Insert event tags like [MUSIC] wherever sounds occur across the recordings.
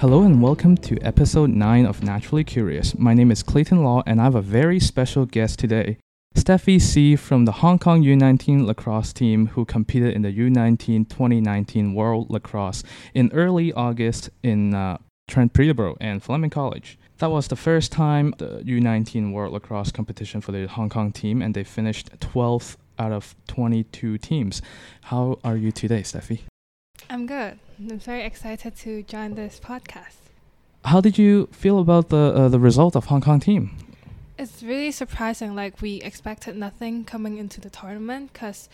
Hello and welcome to episode 9 of Naturally Curious. My name is Clayton Law and I have a very special guest today. Steffi C from the Hong Kong U19 lacrosse team who competed in the U19 2019 World Lacrosse in early August in uh, Trent Peterborough and Fleming College. That was the first time the U19 World Lacrosse competition for the Hong Kong team and they finished 12th out of 22 teams. How are you today, Steffi? I'm good. I'm very excited to join this podcast. How did you feel about the uh, the result of Hong Kong team? It's really surprising. Like we expected nothing coming into the tournament because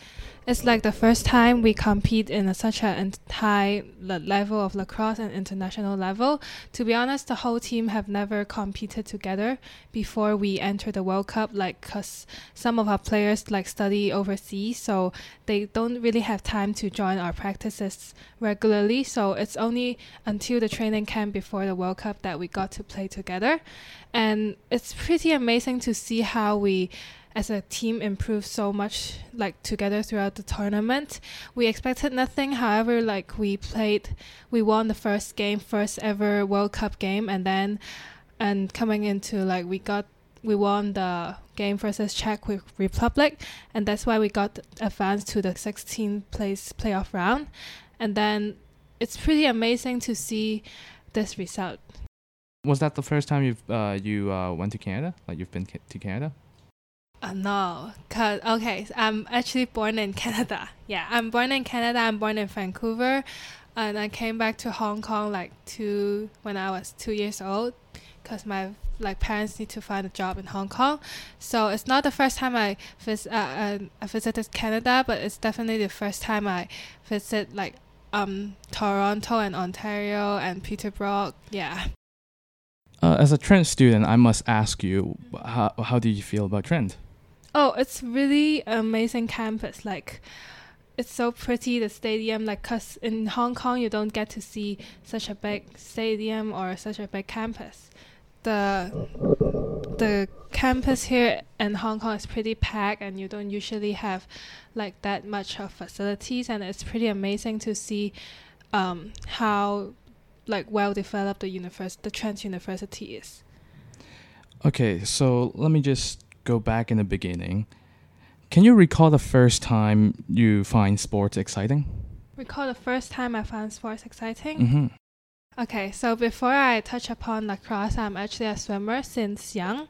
it's like the first time we compete in a, such a high level of lacrosse and international level. To be honest, the whole team have never competed together before we enter the World Cup. Like, cause some of our players like study overseas, so they don't really have time to join our practices regularly. So it's only until the training camp before the World Cup that we got to play together, and it's pretty amazing to see how we as a team improved so much like together throughout the tournament. We expected nothing, however, like we played we won the first game, first ever World Cup game and then and coming into like we got we won the game versus Czech Republic and that's why we got advanced to the 16th place playoff round and then it's pretty amazing to see this result. Was that the first time you've uh, you uh, went to Canada? Like you've been ca- to Canada? Uh, no, cause okay, I'm actually born in Canada. Yeah, I'm born in Canada. I'm born in Vancouver, and I came back to Hong Kong like two when I was two years old, cause my like parents need to find a job in Hong Kong. So it's not the first time I vis- uh, uh, I visited Canada, but it's definitely the first time I visit like um Toronto and Ontario and Peterborough. Yeah. Uh, as a Trent student, I must ask you, how how do you feel about Trent? Oh, it's really amazing campus. Like, it's so pretty. The stadium, like, cause in Hong Kong you don't get to see such a big stadium or such a big campus. The the campus here in Hong Kong is pretty packed, and you don't usually have like that much of facilities. And it's pretty amazing to see um, how like well developed the univers- the Trent University is. Okay, so let me just go back in the beginning. Can you recall the first time you find sports exciting? Recall the first time I found sports exciting? Mm-hmm. Okay, so before I touch upon lacrosse, I'm actually a swimmer since young.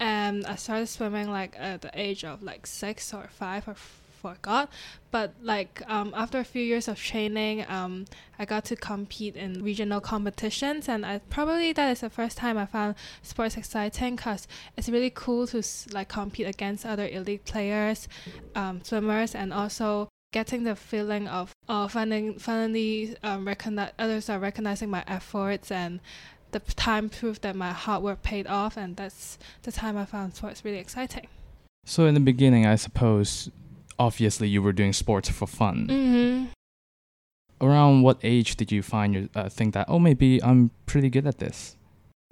And I started swimming like at the age of like six or five or forgot. But like um, after a few years of training, um, I got to compete in regional competitions, and I probably that is the first time I found sports exciting because it's really cool to like compete against other elite players, um, swimmers, and also getting the feeling of uh, finding finally um, recognize others are recognizing my efforts and the time proved that my hard work paid off and that's the time I found sports really exciting. So in the beginning, I suppose obviously you were doing sports for fun. Mm-hmm. Around what age did you find you uh, think that oh maybe I'm pretty good at this?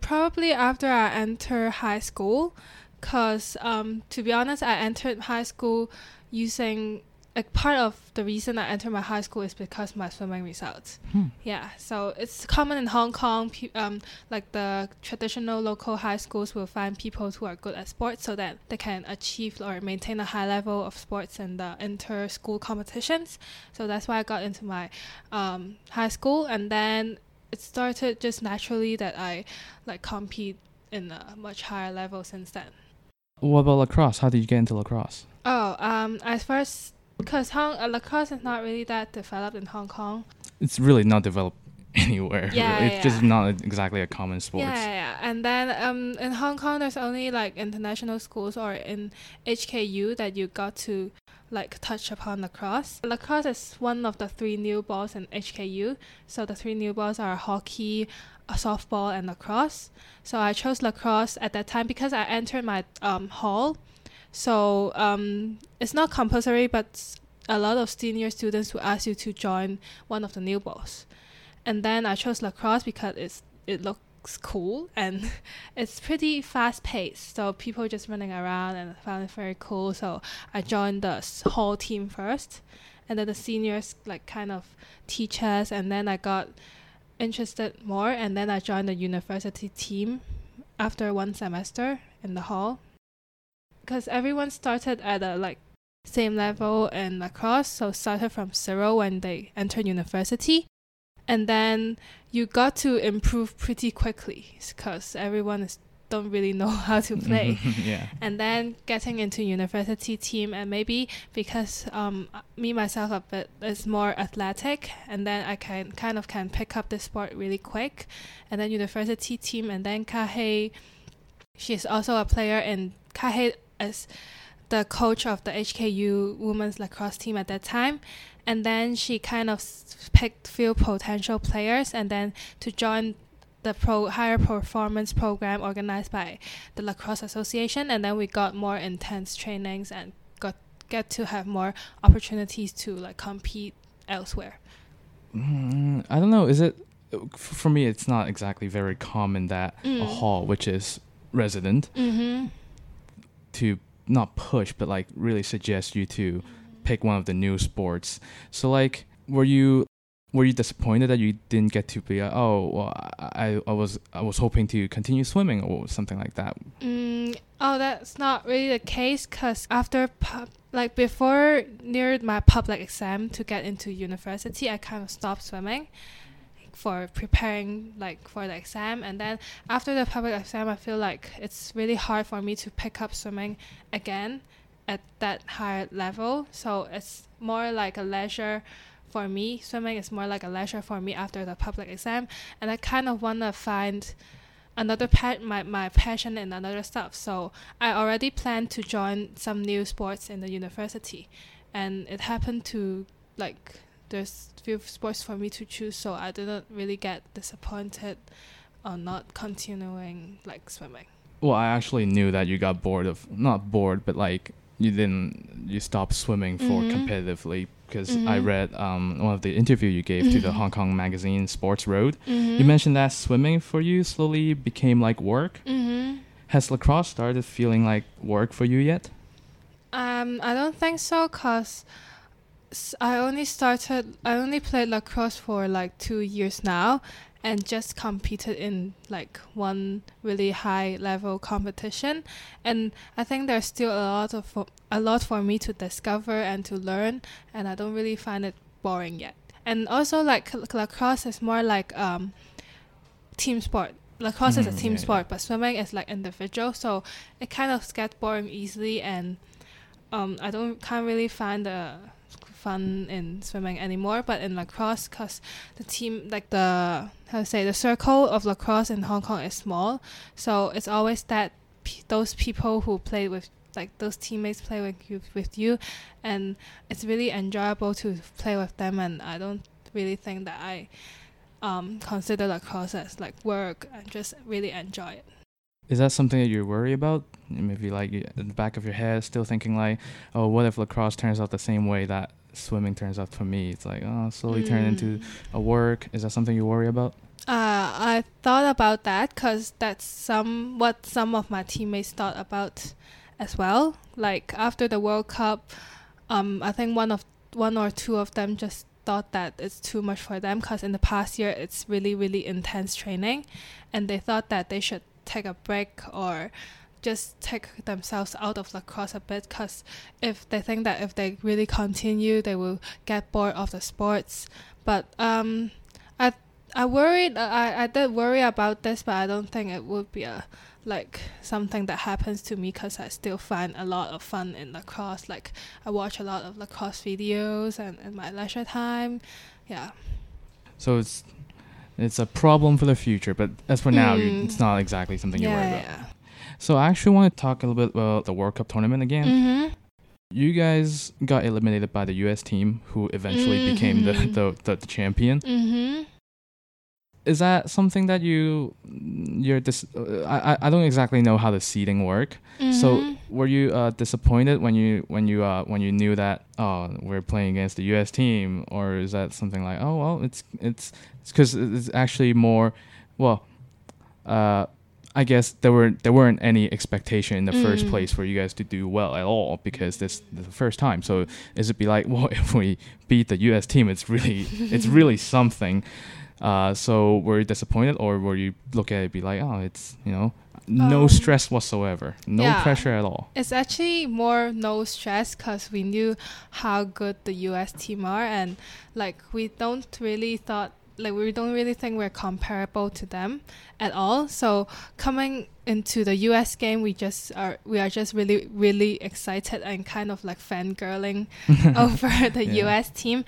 Probably after I entered high school, cause um, to be honest, I entered high school using like part of the reason I entered my high school is because my swimming results. Hmm. Yeah, so it's common in Hong Kong. Um, like the traditional local high schools will find people who are good at sports so that they can achieve or maintain a high level of sports in the inter school competitions. So that's why I got into my um, high school, and then it started just naturally that I like compete in a much higher level since then. What about lacrosse? How did you get into lacrosse? Oh, um, I first because Hong uh, lacrosse is not really that developed in Hong Kong. It's really not developed [LAUGHS] anywhere. Yeah, it's yeah. just not exactly a common sport. Yeah, yeah, yeah. And then um, in Hong Kong, there's only like international schools or in HKU that you got to like touch upon lacrosse. Lacrosse is one of the three new balls in HKU. So the three new balls are hockey, softball, and lacrosse. So I chose lacrosse at that time because I entered my um, hall so um, it's not compulsory, but a lot of senior students will ask you to join one of the new balls. And then I chose lacrosse because it's it looks cool and [LAUGHS] it's pretty fast paced. So people just running around and I found it very cool. So I joined the whole team first, and then the seniors like kind of teach us, and then I got interested more, and then I joined the university team after one semester in the hall. Because everyone started at a like same level in lacrosse, so started from zero when they entered university, and then you got to improve pretty quickly because everyone is don't really know [LAUGHS] how to play. [LAUGHS] yeah. And then getting into university team and maybe because um, me myself a bit is more athletic and then I can kind of can pick up the sport really quick. And then university team and then Kahe she's also a player and Kahe is the coach of the HKU women's lacrosse team at that time. And then she kind of picked few potential players and then to join the pro higher performance program organized by the lacrosse association and then we got more intense trainings and got get to have more opportunities to like compete elsewhere Mm, I don't know. Is it for me? It's not exactly very common that a Mm. hall, which is resident, mm-hmm. To not push but like really suggest you to pick one of the new sports. So like, were you were you disappointed that you didn't get to be? Oh, well, I I was I was hoping to continue swimming or something like that. Mm, oh, that's not really the case because after pub, like before near my public exam to get into university, I kind of stopped swimming for preparing like for the exam. And then after the public exam I feel like it's really hard for me to pick up swimming again at that higher level. So it's more like a leisure for me. Swimming is more like a leisure for me after the public exam. And I kind of want to find another pa- my, my passion in another stuff. So i already planned to join some new sports in the university. And it happened to like there's few sports for me to choose so i didn't really get disappointed on not continuing like swimming Well, I actually knew that you got bored of not bored, but like you didn't you stopped swimming for Mhm. competitively because I Mhm. read um, one of the interview you gave to the Mhm. Hong Kong magazine Sports Road. mm-hmm. You mentioned that swimming for you slowly became like work. mm-hmm. Has lacrosse started feeling like work for you yet? Um, I don't think so, cause I only started. I only played lacrosse for like two years now, and just competed in like one really high level competition. And I think there's still a lot of a lot for me to discover and to learn, and I don't really find it boring yet. And also, like lacrosse is more like um, team sport. Lacrosse is a Mhm, team yeah, yeah. sport, but swimming is like individual, so it kind of gets boring easily and um, I don't can't really find the fun in swimming anymore. But in lacrosse, cause the team like the how to say the circle of lacrosse in Hong Kong is small, so it's always that p- those people who play with like those teammates play with you with you, and it's really enjoyable to play with them. And I don't really think that I um, consider lacrosse as like work. I just really enjoy it. Is that something that you worry about? Maybe like in the back of your head, still thinking like, oh, what if lacrosse turns out the same way that swimming turns out for me? It's like, oh, slowly turn into Mm. a work. Is that something you worry about? Uh, I thought about that because that's some what some of my teammates thought about as well. Like after the World Cup, um, I think one of one or two of them just thought that it's too much for them because in the past year it's really really intense training, and they thought that they should take a break or just take themselves out of lacrosse a bit because if they think that if they really continue they will get bored of the sports but um i I worried. I I did worry about this, but I don't think it would be a like something that happens to me because I still find a lot of fun in lacrosse. Like I watch a lot of lacrosse videos and in my leisure time. Yeah. So it's it's a problem for the future, but as for now, Mm. it's not exactly something you worry Yeah. about. So I actually want to talk a little bit about the World Cup tournament again. Mm-hmm. You guys got eliminated by the U.S. team, who eventually became the, Mhm. the, the, the champion. Mm-hmm. Is that something that you you're dis- uh, I I- I don't exactly know how the seeding work. So Mm-hmm. were you uh, disappointed when you when you uh, when you knew that oh we're playing against the U.S. team, or is that something like oh well it's it's it's because it's actually more well, uh, I guess there were there weren't any expectation in the first Mm. place for you guys to do well at all because this is the first time. So is it be like [LAUGHS] well if we beat the U.S. team, it's really it's really [LAUGHS] something. Uh, so were you disappointed, or were you look at it be like, oh, it's you know, no Um, stress whatsoever, no yeah. pressure at all. It's actually more no stress because we knew how good the U.S. team are, and like we don't really thought like we don't really think we're comparable to them at all. So coming into the U.S. game, we just are we are just really really excited and kind of like fangirling [LAUGHS] over [LAUGHS] the Yeah. U.S. team.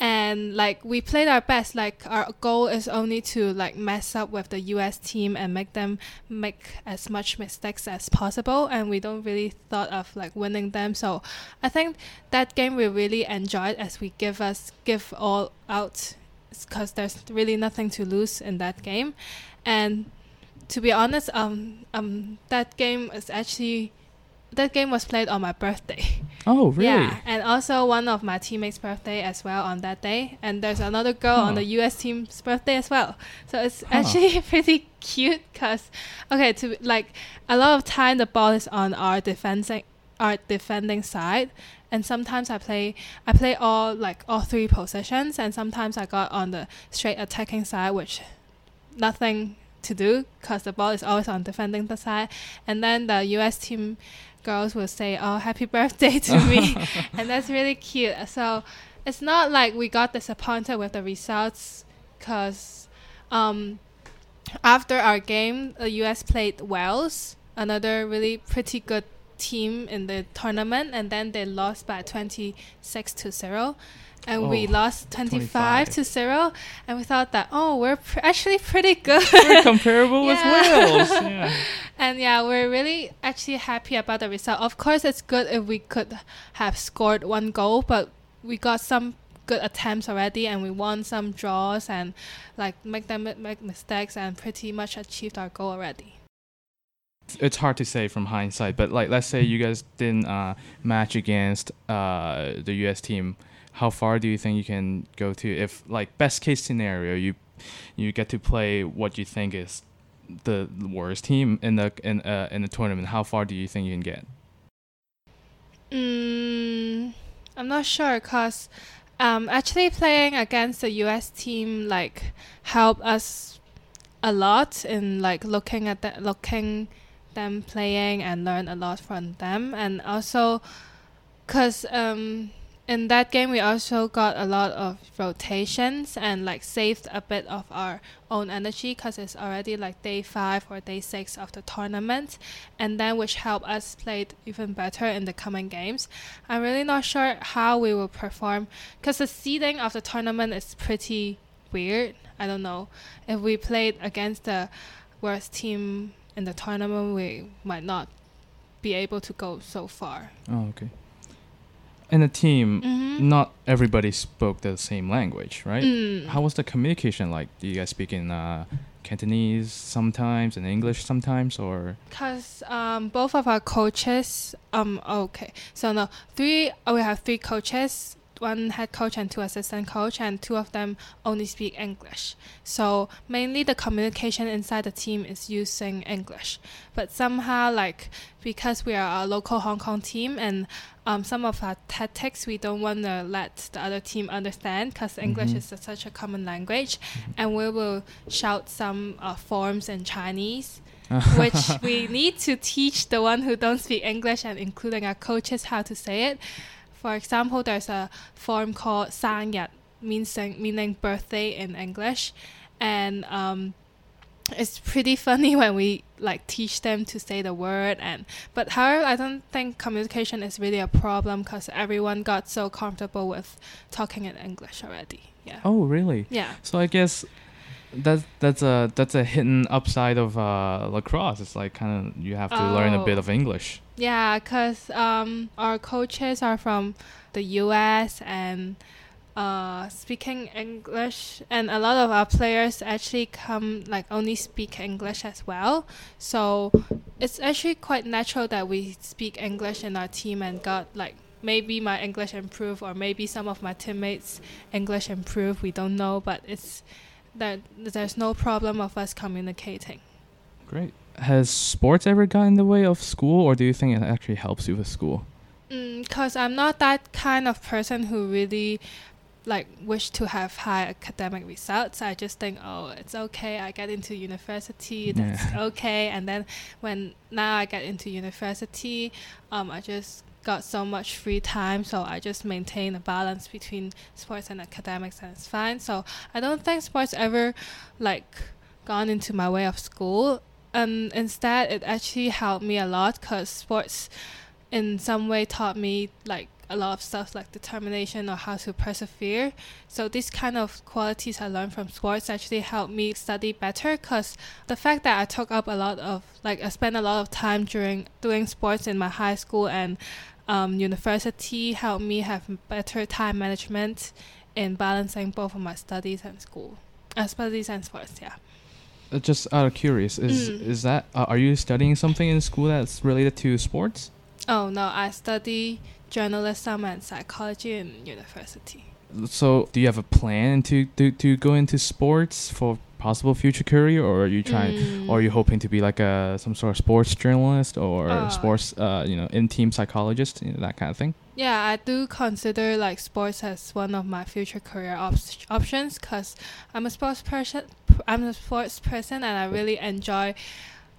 And like we played our best. Like our goal is only to like mess up with the U.S. team and make them make as much mistakes as possible. And we don't really thought of like winning them. So I think that game we really enjoyed as we give us give all out because there's really nothing to lose in that game. And to be honest, um, um, that game is actually that game was played on my birthday. [LAUGHS] Oh, really? Yeah, and also one of my teammates' birthday as well on that day, and there's another girl on the U.S. team's birthday as well. So it's Huh. actually [LAUGHS] pretty cute because, okay, to like a lot of time the ball is on our defending our defending side, and sometimes I play I play all like all three positions, and sometimes I got on the straight attacking side, which nothing to do because the ball is always on defending the side, and then the U.S. team girls will say, "Oh, happy [LAUGHS] birthday to me," [LAUGHS] and that's really cute. So it's not like we got disappointed with the results because um, after our game, the U.S. played Wales, another really pretty good team in the tournament, and then they lost by twenty six to zero. And we Oh, lost 25, 25. to 0 and we thought that oh we're pr- actually pretty good [LAUGHS] Very comparable with. Wales. Yeah. [LAUGHS] and yeah, we're really actually happy about the result. Of course, it's good if we could have scored one goal, but we got some good attempts already, and we won some draws and like make them make mistakes and pretty much achieved our goal already. It's hard to say from hindsight, but like let's say you guys didn't uh, match against uh, the U.S. team, how far do you think you can go to? If like best case scenario, you you get to play what you think is the worst team in the in uh, in the tournament, how far do you think you can get? Mm, I'm not sure because um, actually playing against the U.S. team like helped us a lot in like looking at the, looking them playing and learn a lot from them. And also because um, in that game we also got a lot of rotations and like saved a bit of our own energy because it's already like day five or day six of the tournament. And then which help us play even better in the coming games. I'm really not sure how we will perform because the seeding of the tournament is pretty weird. I don't know. If we played against the worst team in the tournament we might not be able to go so far Oh, okay. In the team, mm-hmm. not everybody spoke the same language, right? Mm. How was the communication like? Do you guys speak in uh, Cantonese sometimes and English sometimes, or Because um, both of our coaches, um, okay, so no, three, we have three coaches, one head coach and two assistant coach, and two of them only speak English. So mainly the communication inside the team is using English. But somehow, like, because we are a local Hong Kong team and um, some of our tactics we don't want to let the other team understand because English Mhm. is such a common language, and we will shout some uh, forms in Chinese [LAUGHS] which we need to teach the one who don't speak English and including our coaches how to say it. For example, there's a form called 生日, means meaning birthday in English, and um, it's pretty [LAUGHS] funny when we like teach them to say the word and but however i don't think communication is really a problem because everyone got so comfortable with talking in english already yeah oh really? yeah So I guess that's that's a that's a hidden upside of uh, lacrosse. It's like kind of you have to learn a bit Oh. of English. Yeah, because um, our coaches are from the US and uh, speaking English, and a lot of our players actually come like only speak English as well. So it's actually quite natural that we speak English in our team and got like maybe my English improved or maybe some of my teammates English improved. We don't know, but it's that there's no problem of us communicating. Great. Has sports ever got in the way of school, or do you think it actually helps you with school? Because I'm not that kind of person who really like wish to have high academic results. I just think, oh, it's okay. I get into university, that's Yeah. okay. And then when now I get into university, um, I just got so much free time, so I just maintain a balance between sports and academics, and it's fine. So I don't think sports ever like gone into my way of school. Um, instead, it actually helped me a lot because sports, in some way, taught me like a lot of stuff like determination or how to persevere. So these kind of qualities I learned from sports actually helped me study better because the fact that I took up a lot of like I spent a lot of time during doing sports in my high school and um, university helped me have better time management in balancing both of my studies and school. Uh, studies and sports, yeah. Uh, Just out of curious, is Mm. is that uh, are you studying something in school that's related to sports? Oh no, I study journalism and psychology in university. So, do you have a plan to to, to go into sports for possible future career, or are you trying, Mm. or are you hoping to be like a some sort of sports journalist or Uh, sports, uh, you know, in team psychologist, you know, that kind of thing? Yeah, I do consider like sports as one of my future career op- options because I'm a sports person. I'm a sports person, and I really enjoy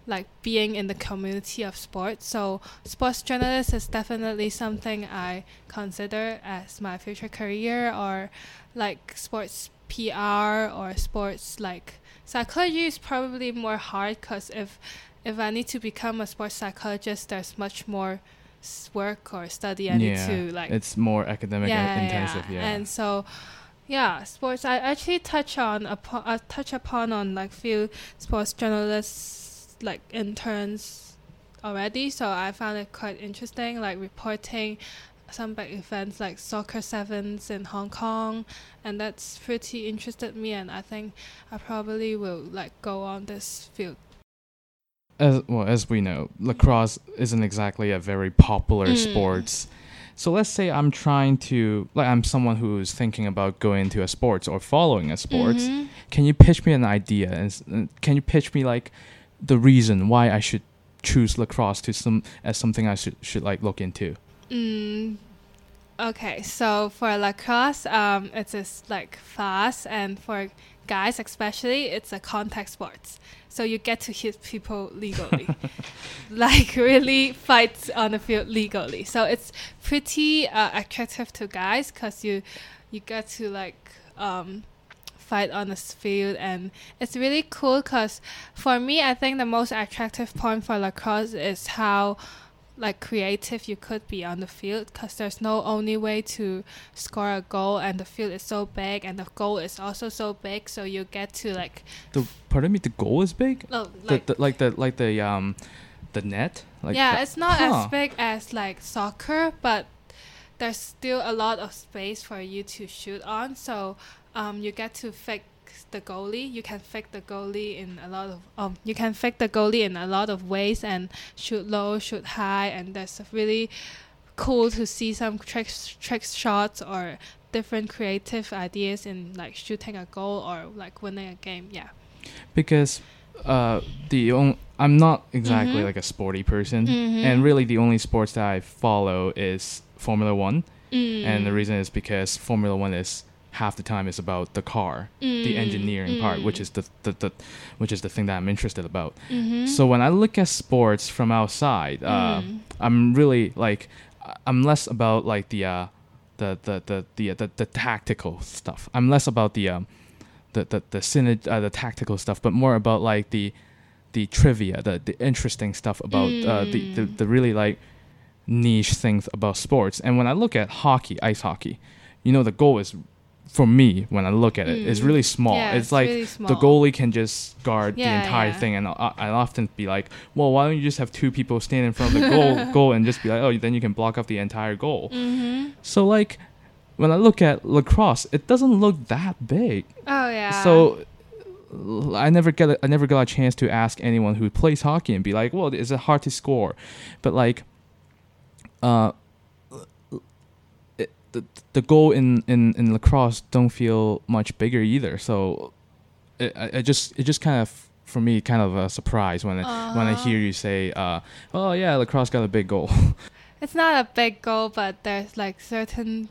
like being in the community of sports. So sports journalist is definitely something I consider as my future career, or like sports PR or sports like psychology is probably more hard because if if I need to become a sports psychologist, there's much more work or study I need to like it's more academic and intensive. Yeah, and so yeah sports i actually touch on upon touch upon on like few sports journalists like interns already so i found it quite interesting like reporting some big events like soccer sevens in hong kong and that's pretty interested me and i think i probably will like go on this field as well as we know, lacrosse isn't exactly a very popular Mm. sports. So let's say I'm trying to like I'm someone who's thinking about going into a sports or following a sports. Mhm. Can you pitch me an idea and and can you pitch me like the reason why I should choose lacrosse to some as something I should should like look into? Mm, okay, so for lacrosse, um, it's just like fast, and for guys especially, it's a contact sports. So you get to hit people legally, [LAUGHS] like really fight on the field legally. So it's pretty uh, attractive to guys because you you get to like um, fight on the field, and it's really cool because for me, I think the most attractive point for lacrosse is how like creative you could be on the field because there's no only way to score a goal and the field is so big and the goal is also so big so you get to like The pardon me, the goal is big. no like the like the like the um the net. Like yeah the- it's not Huh. as big as like soccer but there's still a lot of space for you to shoot on so um, you get to fix the goalie you can fake the goalie in a lot of um, you can fix the goalie in a lot of ways and shoot low shoot high and that's really cool to see some tricks tricks shots or different creative ideas in like shooting a goal or like winning a game yeah because uh the on- I'm not exactly Mhm. like a sporty person Mhm. and really the only sports that I follow is Formula 1 Mm. and the reason is because Formula 1 is half the time is about the car the Mm. engineering part which Mm. is the, the, the which is the thing that I'm interested about Mhm. so when I look at sports from outside uh Mm. I'm really like I'm less about like the uh the the the the, uh, the, the tactical stuff. I'm less about the um the the the synerg- uh, the tactical stuff, but more about like the the trivia, the the interesting stuff about uh, the, the Mm. the really like niche things about sports. And when I look at hockey, ice hockey, you know the goal is for me when I look at it, it is Mm. really small. Yeah, it's, like really the goalie can just guard the entire yeah. thing, and I, I often be like, well, why don't you just have two people stand in front of the goal, [LAUGHS] goal, and just be like, oh, then you can block off the entire goal. Mhm. So like, when I look at lacrosse, it doesn't look that big. Oh yeah. So I never get a, I never got a chance to ask anyone who plays hockey and be like, well, is it hard to score? But like, uh, the the goal in, in, in lacrosse don't feel much bigger either. So it I, I just it just kind of for me kind of a surprise when I, when I hear you say, uh, oh yeah, lacrosse got a big goal. [LAUGHS] It's not a big goal, but there's like certain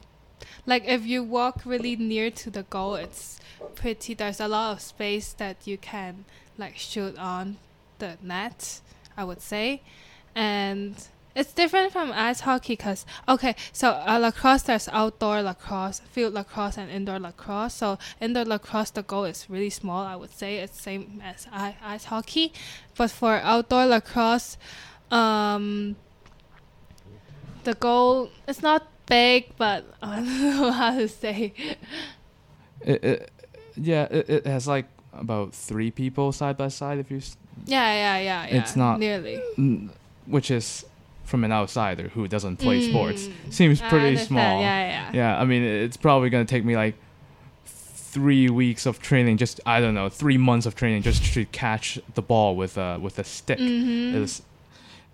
like if you walk really near to the goal, it's pretty. There's a lot of space that you can like shoot on the net. I would say, and it's different from ice hockey because okay, so uh, lacrosse there's outdoor lacrosse, field lacrosse, and indoor lacrosse. So indoor lacrosse the goal is really small. I would say it's same as ice hockey, but for outdoor lacrosse, um, the goal is not big, but [LAUGHS] I don't know how to say. It, it, yeah, it, it has like about three people side by side. If you, yeah, yeah, yeah, yeah. It's not nearly, which is from an outsider who doesn't play Mm. sports seems pretty small. Yeah, yeah. Yeah, I mean, it's probably gonna take me like three weeks of training. Just I don't know, three months of training just to catch the ball with a with a stick. Mm-hmm. Is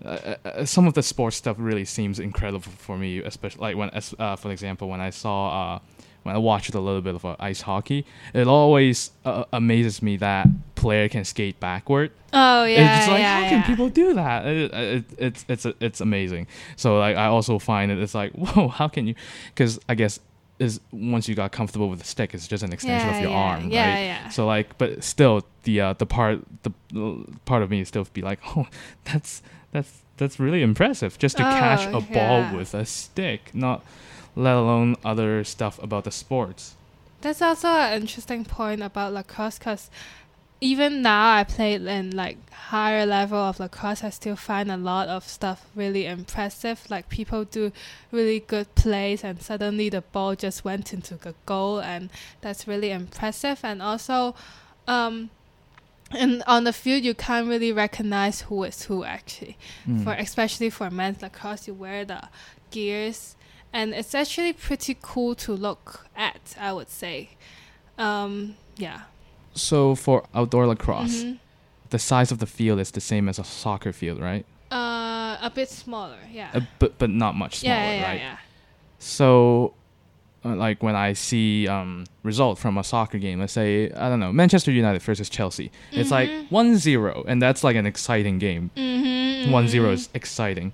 uh, uh, some of the sports stuff really seems incredible for me, especially like when, uh, for example, when I saw uh, when I watched a little bit of uh, ice hockey, it always uh, amazes me that player can skate backward. Oh yeah, it's like yeah, how can people do that? It, it, it's it's it's amazing. So like I also find it it's like [LAUGHS] whoa, how can you? Because I guess is once you got comfortable with the stick, it's just an extension yeah, of your yeah, arm, yeah, right? Yeah, So like, but still, the uh, the part the uh, part of me still be like, [LAUGHS] oh, that's that's that's really impressive just to catch Oh, a ball with a stick, not let alone other stuff about the sports. That's also an interesting point about lacrosse because even now I played in like higher level of lacrosse, I still find a lot of stuff really impressive. Like people do really good plays and suddenly the ball just went into the goal and that's really impressive. And also, um, and on the field you can't really recognize who is who actually Mm. for especially for men's lacrosse you wear the gears and it's actually pretty cool to look at i would say um yeah So for outdoor lacrosse, Mhm. the size of the field is the same as a soccer field, right? uh a bit smaller yeah Uh, but but not much smaller, yeah yeah yeah, right? yeah. So, uh, like when I see um, result from a soccer game, let's say I don't know Manchester United versus Chelsea, it's like Mhm. 1-0, and that's like an exciting game. Mhm, 1-0 mhm. is exciting,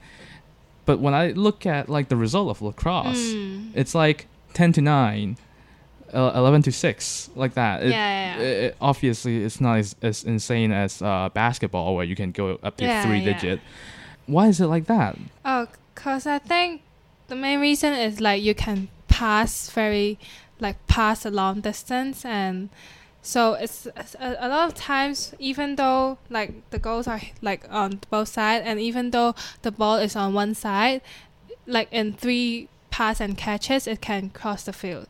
but when I look at like the result of lacrosse, Mm. it's like 10 to 9, uh, 11 to 6, like that. It, yeah, yeah, yeah. it- obviously, it's not as, as insane as uh, basketball where you can go up to Yeah, three digit. Why is it like that? Oh, cause I think the main reason is like you can pass very, like pass a long distance, and so it's, a, a lot of times even though like the goals are like on both sides, and even though the ball is on one side, like in three pass and catches, it can cross the field.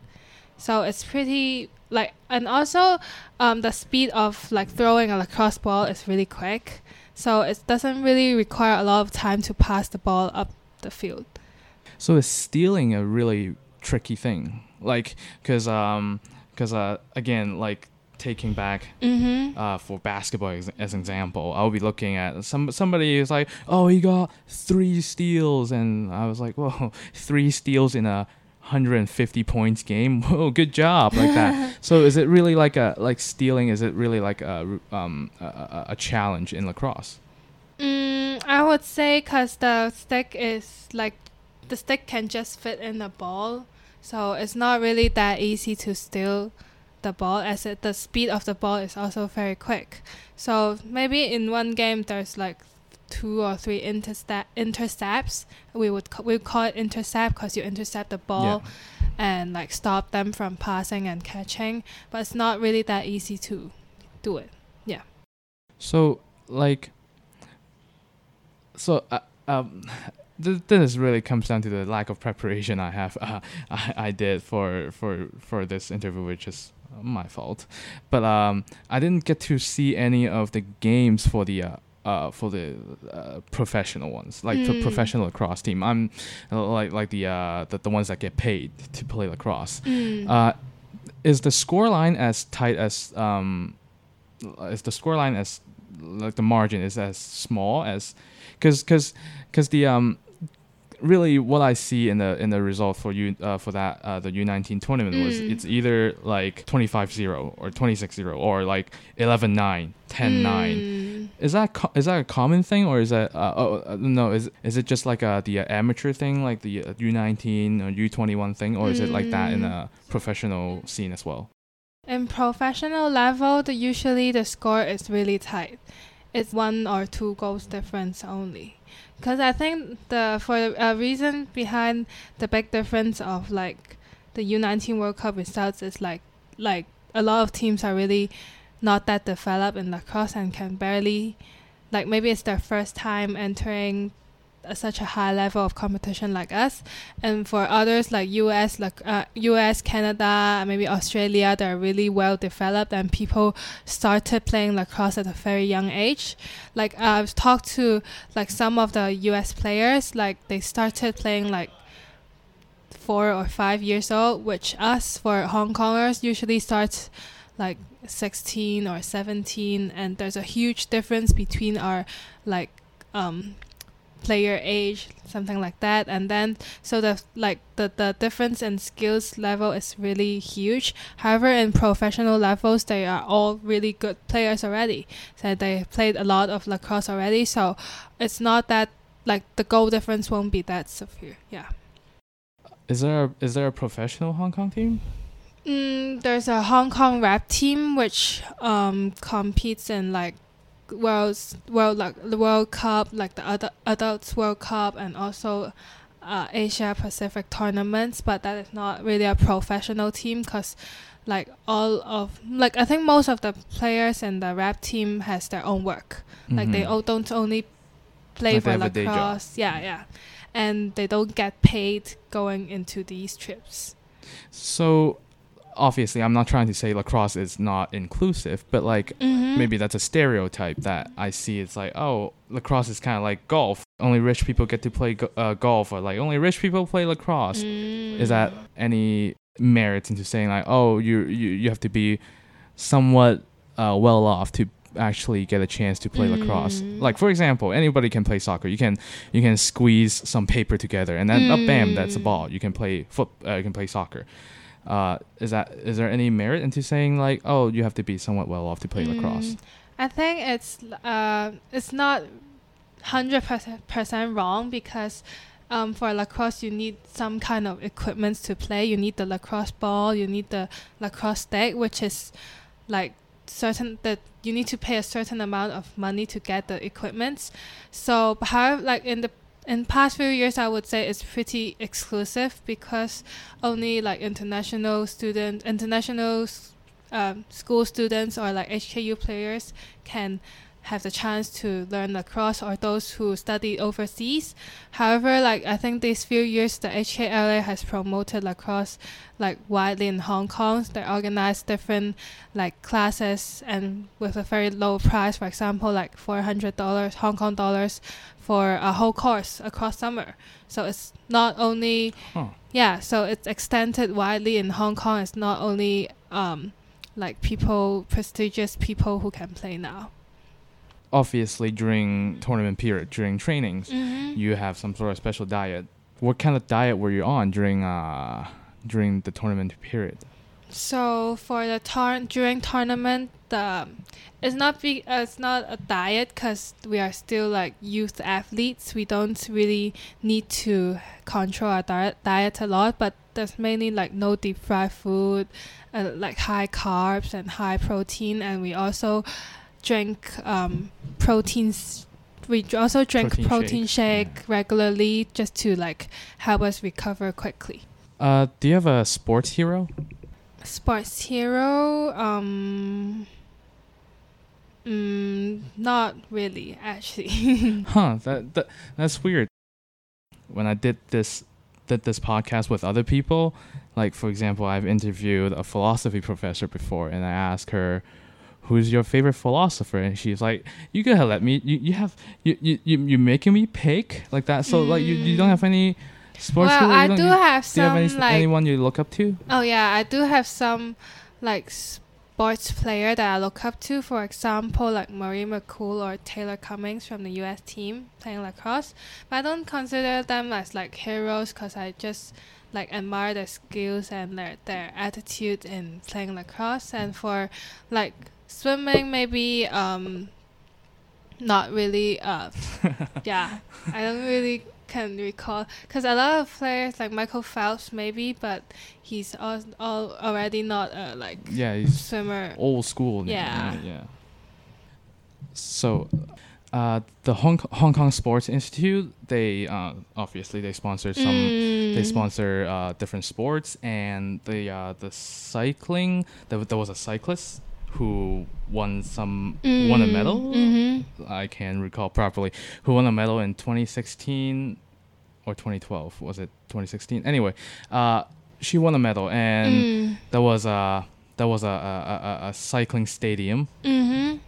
So it's pretty like, and also, um, the speed of like throwing a lacrosse ball is really quick. So it doesn't really require a lot of time to pass the ball up the field. So is stealing a really tricky thing? Like, cause um, cause uh, again, like taking back Mm-hmm. uh for basketball as, as an example, I'll be looking at some somebody is like, oh, he got three steals, and I was like, whoa, [LAUGHS] three steals in a 150 points game. [LAUGHS] Whoa, good job, like that. [LAUGHS] so is it really like a like stealing? Is it really like a um a, a, a challenge in lacrosse? Mm, I would say because the stick is like the stick can just fit in the ball, so it's not really that easy to steal the ball as it, the speed of the ball is also very quick. So maybe in one game there's like two or three intercept intercepts. We would we call it intercept because you intercept the ball and like stop them from passing and catching. But it's not really that easy to do it. Yeah. So like, so uh, um, [LAUGHS] this really comes down to the lack of preparation I have. [LAUGHS] Uh, I, I did for for for this interview, which is my fault. But um, I didn't get to see any of the games for the. Uh, uh, for the uh, professional ones, like the Mm. professional lacrosse team, I'm uh, like like the uh the, the ones that get paid to play lacrosse. Mm. Uh, is the score line as tight as um, is the score line as like the margin is as small as because because because the um really what I see in the in the result for you uh, for that uh, the U19 tournament was Mm. it's either like 25-0 or 26-0 or like 11-9, 10-9. Mm. Is that co- is that a common thing or is that uh, oh, uh, no is is it just like uh, the uh, amateur thing like the uh, U19 or U21 thing or is it like that in Mm. a professional scene as well? In professional level, the usually the score is really tight. It's one or two goals difference only. Because I think the for a reason behind the big difference of like the U19 World Cup results is like like a lot of teams are really not that developed in lacrosse and can barely like maybe it's their first time entering such a high level of competition like us. And for others like US like uh, US Canada maybe Australia they're really well developed and people started playing lacrosse at a very young age. Like I've talked to like some of the US players like they started playing like four or five years old which us for Hong Kongers usually starts like 16 or 17 and there's a huge difference between our like um player age something like that. And then so the like the, the difference in skills level is really huge. However in professional levels they are all really good players already. So they played a lot of lacrosse already. So it's not that like the goal difference won't be that severe. Yeah. Is there a, is there a professional Hong Kong team? Mm, there's a Hong Kong rap team which um competes in like world's world like the World Cup, like the other adults World Cup, and also uh, Asia Pacific tournaments. But that is not really a professional team because like all of like I think most of the players in the rap team has their own work. Like they Mhm. all don't only play Like for have a day job. lacrosse. Yeah, yeah, and they don't get paid going into these trips. So obviously, I'm not trying to say lacrosse is not inclusive, but like Mm-hmm. maybe that's a stereotype that I see. It's like, oh, lacrosse is kind of like golf. Only rich people get to play go- uh, golf, or like only rich people play lacrosse. Is that Mm. any merit into saying like, oh, you you, you have to be somewhat uh, well off to actually get a chance to play lacrosse? Mm. Like for example, anybody can play soccer. You can you can squeeze some paper together, and then oh, bam, that's a Mm. ball. You can play foot. Uh, you can play soccer. Uh, is that is there any merit into saying like, oh, you have to be somewhat well off to play lacrosse? Mm, I think it's uh, it's not hundred percent wrong because um, for lacrosse you need some kind of equipment to play. You need the lacrosse ball. You need the lacrosse stick, which is like certain that you need to pay a certain amount of money to get the equipments. So, however, like in the in past few years, I would say it's pretty exclusive because only like international students, international um, school students or like HKU players can have the chance to learn lacrosse or those who study overseas. However, like I think these few years the HKLA has promoted lacrosse like widely in Hong Kong. They organize different like classes and with a very low price, for example, like four hundred dollars Hong Kong dollars for a whole course across summer. So it's not only Huh. yeah, so it's extended widely in Hong Kong. It's not only um, like people, prestigious people who can play now. Obviously, during tournament period, during trainings, Mm-hmm. you have some sort of special diet. What kind of diet were you on during uh during the tournament period? So for the tor- during tournament, the it's not be uh, it's not a diet because we are still like youth athletes. We don't really need to control our diet diet a lot, but there's mainly like no deep fried food, uh, like high carbs and high protein, and we also drink um, proteins. We also drink Protein protein, shake, shake, regularly just to like help us recover quickly. Uh, do you have a sports hero? Sports hero, um, mm, not really actually. [LAUGHS] Huh, that, that that's weird. When I did this did this podcast with other people, like for example, I've interviewed a philosophy professor before and I asked her who's your favorite philosopher and she's like you gotta let me you, you have you, you you you're making me pick like that so like you, you don't have any sports well? I do have do you have some any, like anyone you look up to oh yeah, I do have some like sports player that I look up to. For example, like Marie McCool or Taylor Cummings from the U.S. team playing lacrosse. But I don't consider them as like heroes because I just like admire their skills and their their attitude in playing lacrosse. And for like swimming, maybe um, not really. Uh, [LAUGHS] yeah, I don't really can recall because a lot of players like Michael Phelps maybe, but he's all, all already not a like yeah he's swimmer. old school. Yeah. yeah. So, uh, the Hong Hong Kong Sports Institute they uh, obviously they sponsor some. They Mm. sponsor uh, different sports, and the uh, the cycling. There, there was a cyclist who won some won a medal. Mhm. I can recall properly. Who won a medal in 2016 or 2012? Was it 2016? Anyway, uh, she won a medal, and Mm. there was a there was a, a, a, a cycling stadium Mhm.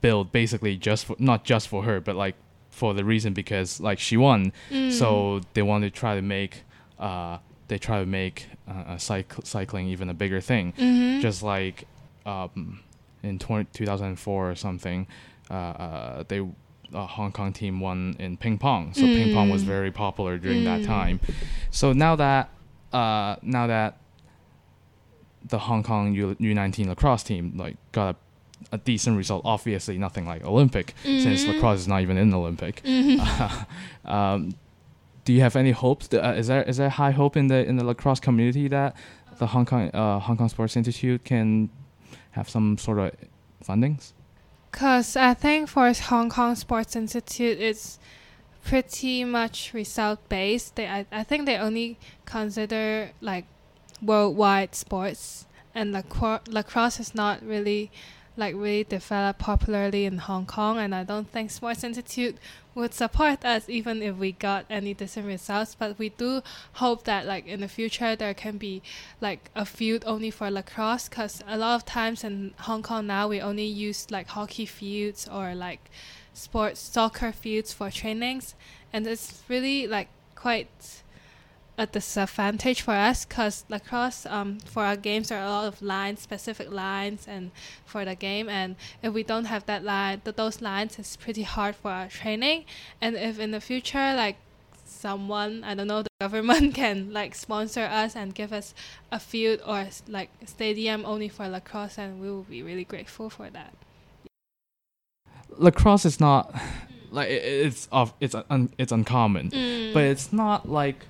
built basically just for not just for her, but like for the reason because like she won, Mm. so they want to try to make uh, they try to make uh, cyc- cycling even a bigger thing. Mhm. Just like um, in 20, 2004 or something, uh, uh, they a Hong Kong team won in ping pong. So ping pong was Mm. very popular during that Mm. time. So now that uh, now that the Hong Kong U- U19 lacrosse team like got a, a decent result, obviously nothing like Olympic since Mhm. lacrosse is not even in the Olympic. Mhm. [LAUGHS] um, do you have any hopes? Uh, is there is there high hope in the in the lacrosse community that the Hong Kong uh, Hong Kong Sports Institute can have some sort of fundings? Because I think for Hong Kong Sports Institute, it's pretty much result based. They, I, I think they only consider like worldwide sports, and lacro- lacrosse is not really like really developed popularly in Hong Kong. And I don't think Sports Institute would support us even if we got any decent results. But we do hope that like in the future there can be like a field only for lacrosse because a lot of times in Hong Kong now we only use like hockey fields or like sports soccer fields for trainings and it's really like quite a disadvantage for us because lacrosse um, for our games there are a lot of lines specific lines and for the game. And if we don't have that line th- those lines it's pretty hard for our training. And if in the future like someone i don't know the [LAUGHS] government [LAUGHS] can like sponsor us and give us a field or like stadium only for lacrosse and we will be really grateful for that. Lacrosse is not like it's of it's un, it's uncommon, Mm. but it's not like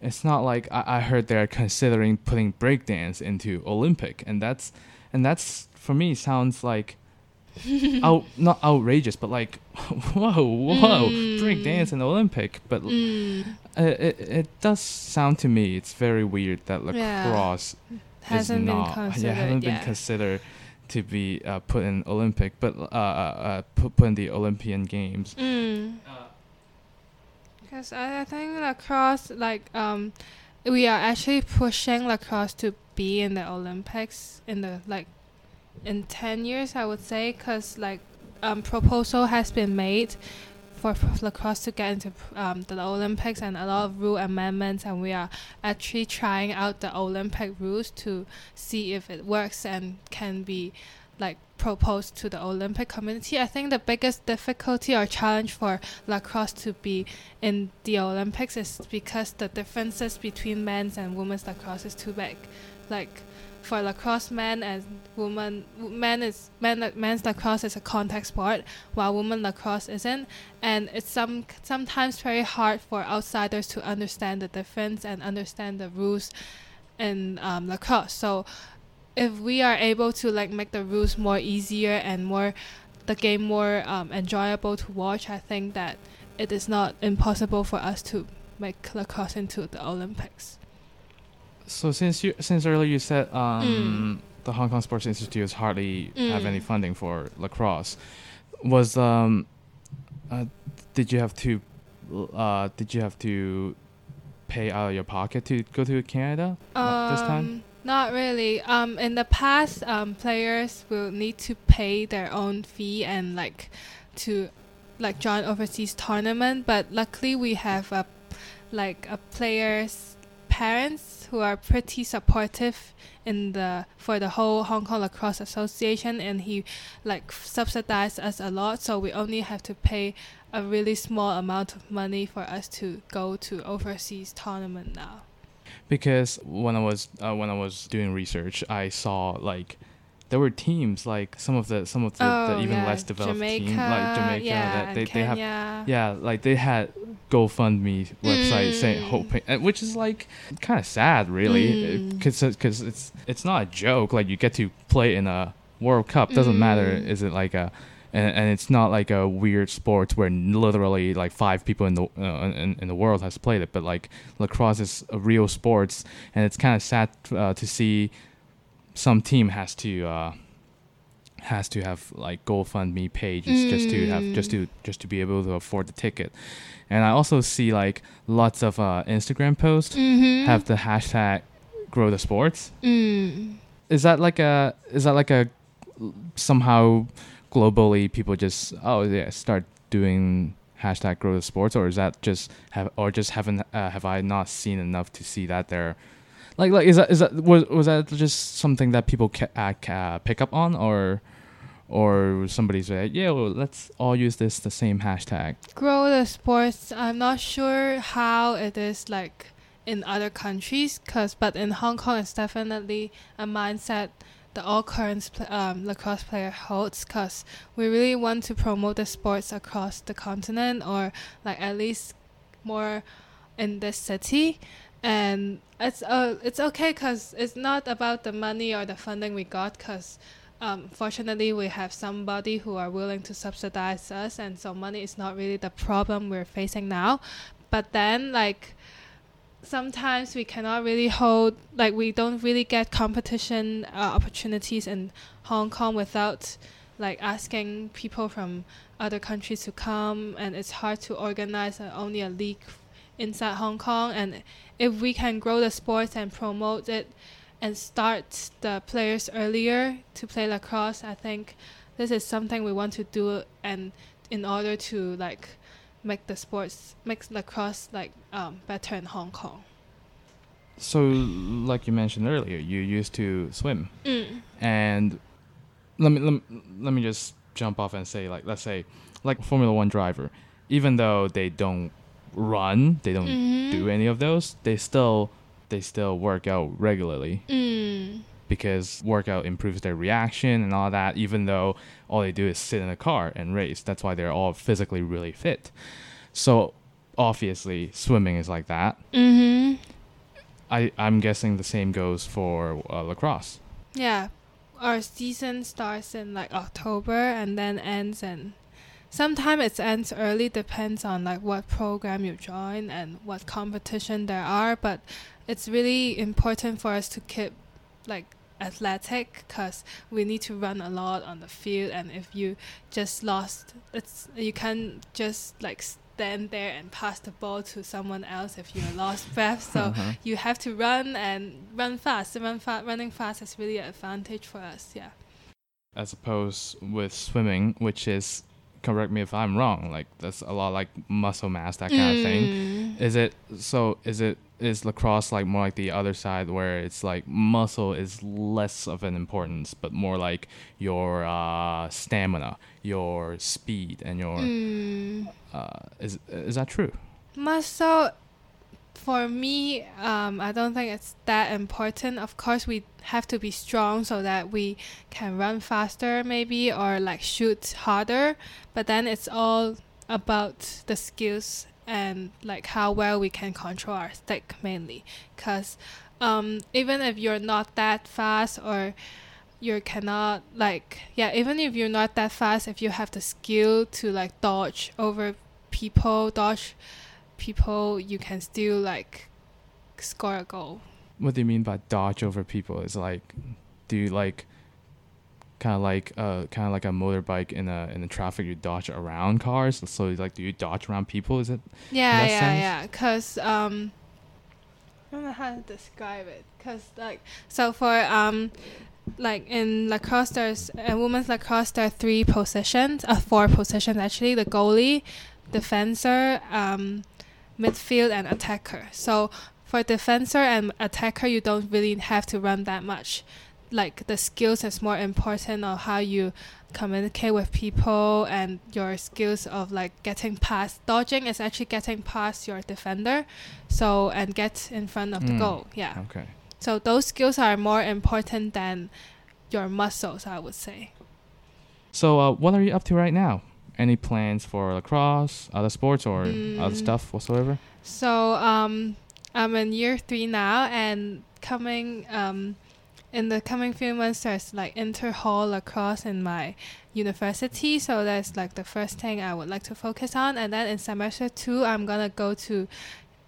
it's not like I, I heard they're considering putting breakdance into Olympic, and that's and that's for me sounds like [LAUGHS] out not outrageous, but like [LAUGHS] whoa whoa Mm. breakdance in Olympic, but Mm. Uh, it, it does sound to me it's very weird that Yeah. lacrosse hasn't is been not considered yeah hasn't been considered to be uh, put in Olympic, but uh, uh, uh, put, put in the Olympian Games. Mm. Because I, I think lacrosse, like, um, we are actually pushing lacrosse to be in the Olympics in the, like, in 10 years, I would say. Because, like, um, proposal has been made for lacrosse to get into um, the Olympics and a lot of rule amendments. And we are actually trying out the Olympic rules to see if it works and can be like proposed to the Olympic community. I think the biggest difficulty or challenge for lacrosse to be in the Olympics is because the differences between men's and women's lacrosse is too big. Like for lacrosse, men and women, men is men men's lacrosse is a contact sport, while women lacrosse isn't, and it's some sometimes very hard for outsiders to understand the difference and understand the rules in um, lacrosse. So if we are able to like make the rules more easier and more the game more um, enjoyable to watch, I think that it is not impossible for us to make lacrosse into the Olympics. So since you since earlier you said um, the Hong Kong Sports Institute hardly have Mm. any funding for lacrosse, was um, uh, did you have to uh, did you have to pay out of your pocket to go to Canada uh, this time? Not really. Um, in the past, um, players will need to pay their own fee and like to like join overseas tournament. But luckily, we have a like a players parents who are pretty supportive in the for the whole Hong Kong Lacrosse Association, and he like subsidized us a lot. So we only have to pay a really small amount of money for us to go to overseas tournament now. Because when I was uh, when I was doing research, I saw like there were teams like some of the some of the, oh, the even yeah. less developed Jamaica, teams like Jamaica yeah, that they, they have yeah like they had GoFundMe website saying Mm. hoping uh, which is like kind of sad really Mm. because because it's it's not a joke like you get to play in a World Cup doesn't matter Mm. is it like a and, and it's not like a weird sport where literally like five people in the uh, in, in the world has played it but like lacrosse is a real sports and it's kind of sad uh, to see some team has to uh, has to have like GoFundMe pages just to have just to just to be able to afford the ticket. And I also see like lots of uh, Instagram posts Mm-hmm. have the hashtag grow the sports. Mm. Is that like a is that like a somehow globally people just oh yeah start doing hashtag grow the sports or is that just have or just haven't uh, have I not seen enough to see that there like like is that is that was was that just something that people ca- uh, ca- pick up on or or somebody say yeah well let's all use this the same hashtag grow the sports. I'm not sure how it is like in other countries, cause but in Hong Kong it's definitely a mindset that all current pl- um, lacrosse player holds, cause we really want to promote the sports across the continent or like at least more in this city. And it's uh, it's okay cause it's not about the money or the funding we got, cause um, fortunately we have somebody who are willing to subsidize us and so money is not really the problem we're facing now but then like sometimes we cannot really hold like we don't really get competition uh, opportunities in hong kong without like asking people from other countries to come and it's hard to organize uh, only a league inside hong kong. And if we can grow the sports and promote it and start the players earlier to play lacrosse i think this is something we want to do and in order to like make the sports make lacrosse like um, better in hong kong so like you mentioned earlier you used to swim and let me let me, let me just jump off and say like let's say like formula 1 driver even though they don't run they don't Mhm. do any of those they still they still work out regularly Mm. Because workout improves their reaction and all that even though all they do is sit in a car and race that's why they're all physically really fit so obviously swimming is like that Mm-hmm. I, i'm guessing the same goes for uh, lacrosse Yeah, our season starts in like October and then ends in. Sometimes it ends early, depends on like what program you join and what competition there are. But it's really important for us to keep like athletic because we need to run a lot on the field. And if you just lost, it's you can't just like stand there and pass the ball to someone else if you're lost breath. So [LAUGHS] Uh-huh. you have to run and run fast. Run fa- running fast is really an advantage for us. Yeah. as opposed with swimming which is correct me if i'm wrong like that's a lot like muscle mass that kind of thing Mm. Is it so? Is it is lacrosse like more like the other side where it's like muscle is less of an importance, but more like your uh, stamina, your speed, and your Mm. uh, is is that true? Muscle, for me, um, I don't think it's that important. Of course, we have to be strong so that we can run faster, maybe, or like shoot harder. But then it's all about the skills and like how well we can control our stick mainly. Because um, even if you're not that fast or you cannot like yeah even if you're not that fast if you have the skill to like dodge over people dodge people you can still like score a goal What do you mean by dodge over people? Is like, do you like, kind of like uh kind of like a motorbike in a in the traffic you dodge around cars? So like, do you dodge around people? Is it? yeah yeah sense? yeah because um i don't know how to describe it because like so for um like in lacrosse there's in women's lacrosse there are three positions uh, four positions actually the goalie defender um midfield and attacker so for defender and attacker, you don't really have to run that much. Like the skills is more important of how you communicate with people and your skills of like getting past dodging is actually getting past your defender so and get in front of the Mm. goal yeah Okay. so those skills are more important than your muscles i would say So, uh, what are you up to right now? Any plans for lacrosse, other sports, or other Mm. stuff whatsoever? So um, I'm in year three now, and coming um, in the coming few months, there's like inter hall lacrosse in my university. So that's like the first thing I would like to focus on. And then in semester two, I'm gonna go to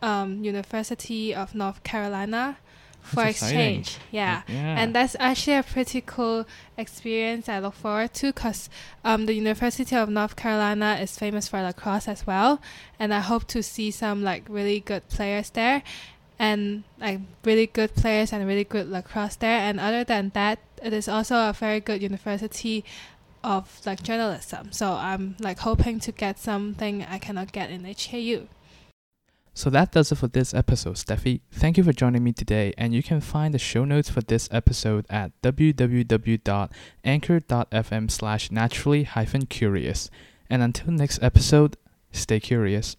um, University of North Carolina for That's exciting. exchange. Yeah. Yeah. And that's actually a pretty cool experience I look forward to because um, the University of North Carolina is famous for lacrosse as well. And I hope to see some like really good players there and like really good players and really good lacrosse there. And other than that, it is also a very good university of like journalism. So I'm like hoping to get something I cannot get in HKU. So that does it for this episode, Steffi. Thank you for joining me today, and you can find the show notes for this episode at www.anchor.fm slash naturally hyphen curious. And until next episode, stay curious.